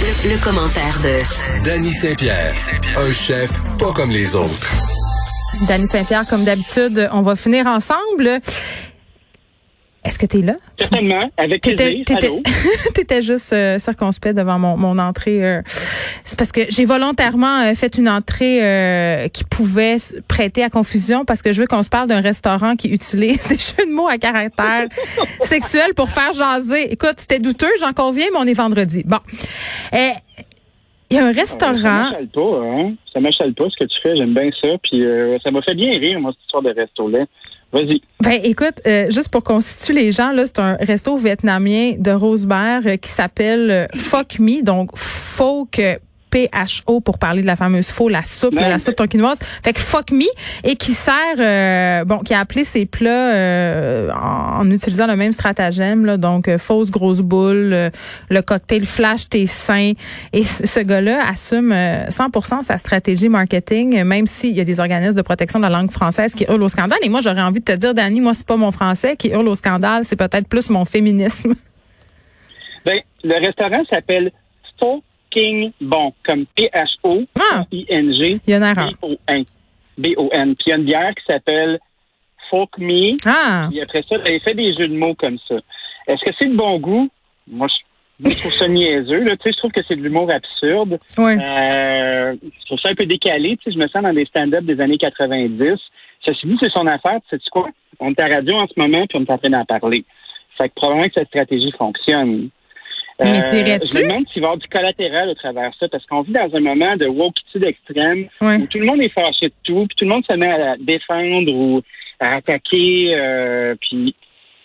Le, le commentaire de Danny Saint-Pierre, un chef pas comme les autres. Danny Saint-Pierre, comme d'habitude, on va finir ensemble. Est-ce que tu es là? Certainement, avec plaisir. T'étais juste euh, circonspect devant mon, mon entrée. euh. c'est parce que j'ai volontairement euh, fait une entrée qui pouvait prêter à confusion parce que je veux qu'on se parle d'un restaurant qui utilise des jeux de mots à caractère sexuel pour faire jaser. Écoute, c'était douteux, j'en conviens, mais on est vendredi. Bon. Euh, Il y a un Ça restaurant. m'achale pas, hein? Ça m'achale pas ce que tu fais, j'aime bien ça. Puis euh, ça m'a fait bien rire, moi, cette histoire de resto-là. Vas-y. Ben écoute, euh, juste pour qu'on situe les gens, là, c'est un resto vietnamien de Rosemère euh, qui s'appelle euh, Phoc Me, donc euh, PHO pour parler de la fameuse faux, la soupe, la soupe tonkinoise. Fait que Phoc Me et qui sert, euh, bon, qui a appelé ses plats euh, en, en utilisant le même stratagème, là, donc euh, fausse grosse boule, euh, le cocktail flash tes seins. Et ce gars-là assume euh, 100% sa stratégie marketing, même s'il y a des organismes de protection de la langue française qui hurlent au scandale. Et moi, j'aurais envie de te dire, Dani, moi, c'est pas mon français qui hurle au scandale, c'est peut-être plus mon féminisme. Ben, le restaurant s'appelle Bon, comme Ah! P-H-O-I-N-G. Il y a une erreur. B-O-N. B-O-N. Puis il y a une bière qui s'appelle Fuck Me. Ah! Puis après ça, il fait des jeux de mots comme ça. Est-ce que c'est de bon goût? Moi, je, moi, je trouve ça niaiseux. Là. Tu sais, je trouve que c'est de l'humour absurde. Oui. Euh, je trouve ça un peu décalé. Tu sais, je me sens dans des stand-up des années 90. Ceci dit, c'est son affaire. Tu sais quoi? On est à la radio en ce moment, puis on est en train d'en parler. Fait que probablement que cette stratégie fonctionne. Mais Euh, t'irais-tu? Je me demande s'il va y avoir du collatéral au travers de ça, parce qu'on vit dans un moment de wokitude extrême où tout le monde est fâché de tout, puis tout le monde se met à défendre ou à attaquer. euh, puis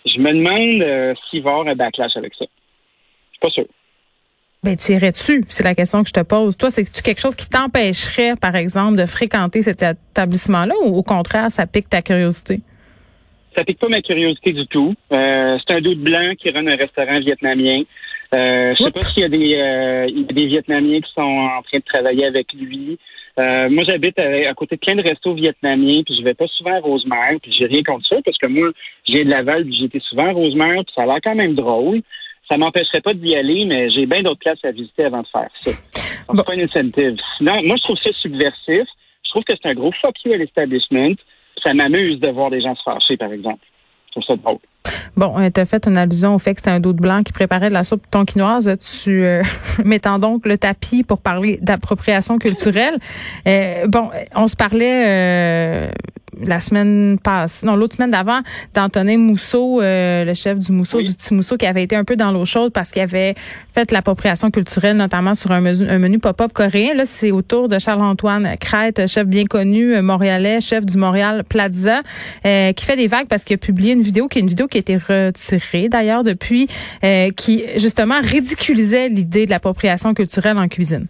je me demande euh, s'il va y avoir un backlash avec ça. Je suis pas sûr. Ben, tu irais-tu? C'est la question que je te pose. Toi, c'est-tu quelque chose qui t'empêcherait, par exemple, de fréquenter cet établissement-là ou au contraire, ça pique ta curiosité? Ça pique pas ma curiosité du tout. Euh, c'est un doute blanc qui run un restaurant vietnamien. Euh, je sais pas s'il y a des euh, il y a des Vietnamiens qui sont en train de travailler avec lui. Euh, moi, j'habite à, à côté de plein de restos vietnamiens, puis je vais pas souvent à Rosemère, puis j'ai rien contre ça, parce que moi, j'ai de Laval, puis j'étais souvent à Rosemère, puis ça a l'air quand même drôle. Ça m'empêcherait pas d'y aller, mais j'ai bien d'autres places à visiter avant de faire ça. Bon. C'est pas une incentive. Sinon, moi, je trouve ça subversif. Je trouve que c'est un gros fuck you à l'establishment. Ça m'amuse de voir des gens se fâcher, par exemple. Je trouve ça drôle. Bon, tu as fait une allusion au fait que c'était un doute blanc qui préparait de la soupe tonkinoise. Tu euh, m'étends donc le tapis pour parler d'appropriation culturelle. Euh, bon, on se parlait euh, la semaine passée, non, l'autre semaine d'avant, d'Antonin Mousseau, euh, le chef du Mousseau, Oui. du petit Mousseau, qui avait été un peu dans l'eau chaude parce qu'il avait fait l'appropriation culturelle, notamment sur un menu, un menu pop-up coréen. Là, c'est au tour de Charles-Antoine Crête, chef bien connu, euh, montréalais, chef du Montréal Plaza, euh, qui fait des vagues parce qu'il a publié une vidéo, qui est une vidéo qui a été retirée d'ailleurs depuis, euh, qui justement ridiculisait l'idée de l'appropriation culturelle en cuisine.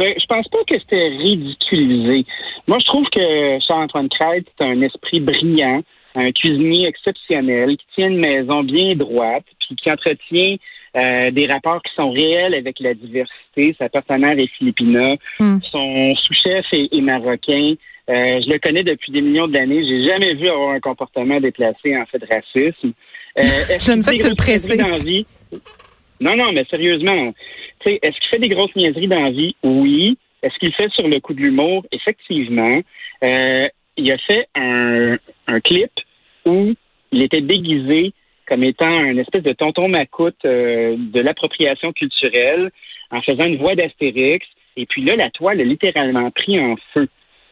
Ben, je pense pas que c'était ridiculisé. Moi, je trouve que Charles-Antoine Crête, c'est un esprit brillant, un cuisinier exceptionnel, qui tient une maison bien droite, puis qui entretient euh, des rapports qui sont réels avec la diversité. Sa partenaire est philippina, Hmm. son sous-chef est, est marocain. Euh, je le connais depuis des millions d'années. J'ai jamais vu avoir un comportement déplacé en fait de racisme. Euh, J'aime ça que tu le précises. Non, non, mais sérieusement, sais, est-ce qu'il fait des grosses niaiseries dans la vie? Oui. Est-ce qu'il fait sur le coup de l'humour? Effectivement. Euh, il a fait un, un clip où il était déguisé comme étant un espèce de tonton macoute euh, de l'appropriation culturelle en faisant une voix d'Astérix. Et puis là, la toile a littéralement pris en feu.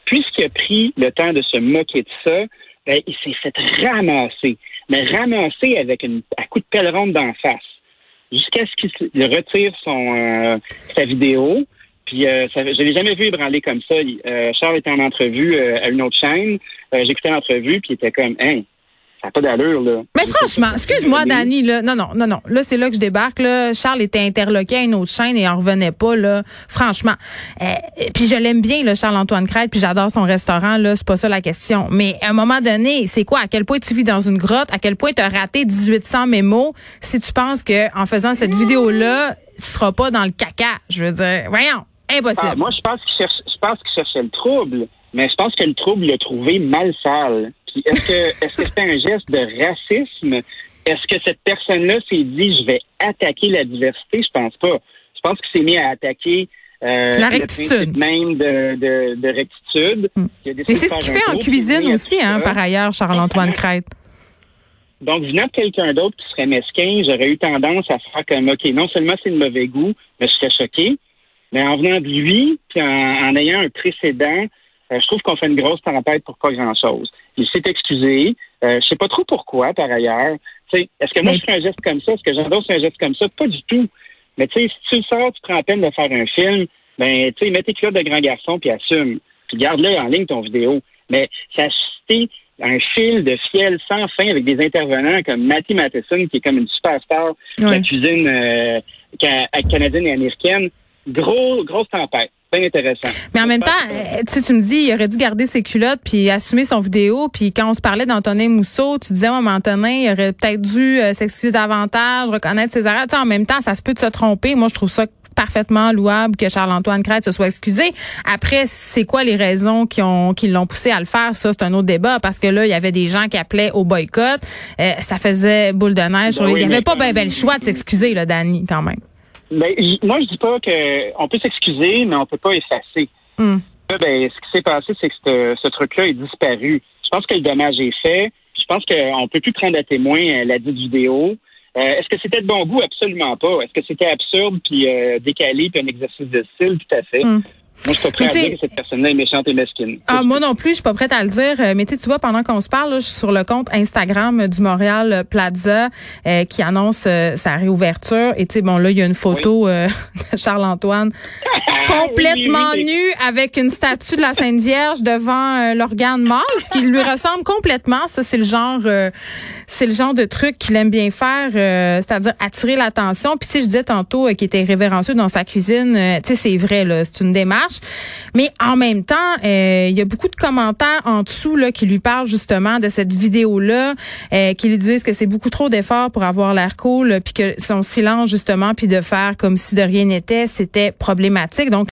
Puisqu'il a pris le temps de se moquer de ça, ben, il s'est fait ramasser. Mais ramasser avec une, à coup de pelle ronde d'en face. Jusqu'à ce qu'il retire son, euh, sa vidéo. Puis euh, ça, je l'ai jamais vu ébranler comme ça. Euh, Charles était en entrevue euh, à une autre chaîne. Euh, J'écoutais l'entrevue, puis il était comme, hein, Ça n'a pas d'allure, là. Mais franchement, excuse-moi, Dani, là. Non, non, non, non. Là, c'est là que je débarque, là. Charles était interloqué à une autre chaîne et en revenait pas, là. Franchement. Euh, puis je l'aime bien, là, Charles-Antoine Crête, puis j'adore son restaurant, là. C'est pas ça la question. Mais à un moment donné, c'est quoi? À quel point tu vis dans une grotte? À quel point tu as raté 1800 mémos? Si tu penses que en faisant cette vidéo-là, tu seras pas dans le caca? Je veux dire, voyons. Impossible. Ah, moi, je pense qu'il cherche, je pense qu'il cherchait le trouble, mais je pense que le trouble l'a trouvé mal sale. Puis est-ce que est-ce que c'est un geste de racisme? Est-ce que cette personne-là s'est dit je vais attaquer la diversité? Je pense pas. Je pense qu'il s'est mis à attaquer euh, La le rectitude. principe même de, de, de rectitude. Décidé Et c'est ce qu'il fait en cuisine aussi, hein, par ailleurs, Charles-Antoine Crête. Donc, venant de quelqu'un d'autre qui serait mesquin, j'aurais eu tendance à faire comme, OK, non seulement c'est de mauvais goût, mais je serais choqué, mais en venant de lui, puis en, en ayant un précédent, je trouve qu'on fait une grosse tempête pour pas grand-chose. Il s'est excusé. Euh, je sais pas trop pourquoi, par ailleurs. Est-ce que moi, je ferais un geste comme ça? Est-ce que j'endosse un geste comme ça? Pas du tout. Mais tu sais, si tu le sors, tu prends la peine de faire un film, ben, tu sais, mets tes culottes de grand garçon puis assume. Puis garde-le en ligne, ton vidéo. Mais ça a un fil de fiel sans fin avec des intervenants comme Matty Matheson, qui est comme une superstar de la cuisine euh, ca- canadienne et américaine. Gros, grosse tempête. Bien intéressant. Mais en même temps, euh, tu tu me dis, il aurait dû garder ses culottes puis assumer son vidéo. Puis quand on se parlait d'Antonin Mousseau, tu disais, mais Antonin, il aurait peut-être dû euh, s'excuser davantage, reconnaître ses erreurs. Tu sais, en même temps, ça se peut de se tromper. Moi, je trouve ça parfaitement louable que Charles-Antoine Crête se soit excusé. Après, c'est quoi les raisons qui ont qui l'ont poussé à le faire? Ça, c'est un autre débat parce que là, il y avait des gens qui appelaient au boycott. Euh, ça faisait boule de neige. oui, il y avait pas ben, ben le choix de s'excuser, là, Danny, quand même. Ben, j- moi, je dis pas que on peut s'excuser, mais on peut pas effacer. Là, ben, ce qui s'est passé, c'est que ce, truc-là est disparu. Je pense que le dommage est fait. Je pense qu'on peut plus prendre à témoin euh, la dite vidéo. Euh, Est-ce que c'était de bon goût? Absolument pas. Est-ce que c'était absurde puis euh, décalé puis un exercice de style? Tout à fait. Hum. Moi, je suis pas prêt à dire que cette personne-là est méchante et mesquine. Ah, moi non plus, je suis pas prête à le dire. Euh, Mais tu sais, tu vois, pendant qu'on se parle, là, je suis sur le compte Instagram du Montréal Plaza euh, qui annonce euh, sa réouverture. Et tu sais, bon, là, il y a une photo euh, de Charles-Antoine complètement Ah, nu avec une statue de la Sainte Vierge devant euh, l'organe mâle, ce qui lui ressemble complètement. Ça, c'est le genre, euh, c'est le genre de truc qu'il aime bien faire, euh, c'est-à-dire attirer l'attention. Puis tu sais, je disais tantôt euh, qu'il était révérencieux dans sa cuisine. Euh, tu sais, c'est vrai, là, c'est une démarche. Mais en même temps, euh, il y a beaucoup de commentaires en dessous là qui lui parlent justement de cette vidéo-là, euh, qui lui disent que c'est beaucoup trop d'efforts pour avoir l'air cool, puis que son silence justement, puis de faire comme si de rien n'était, c'était problématique. Donc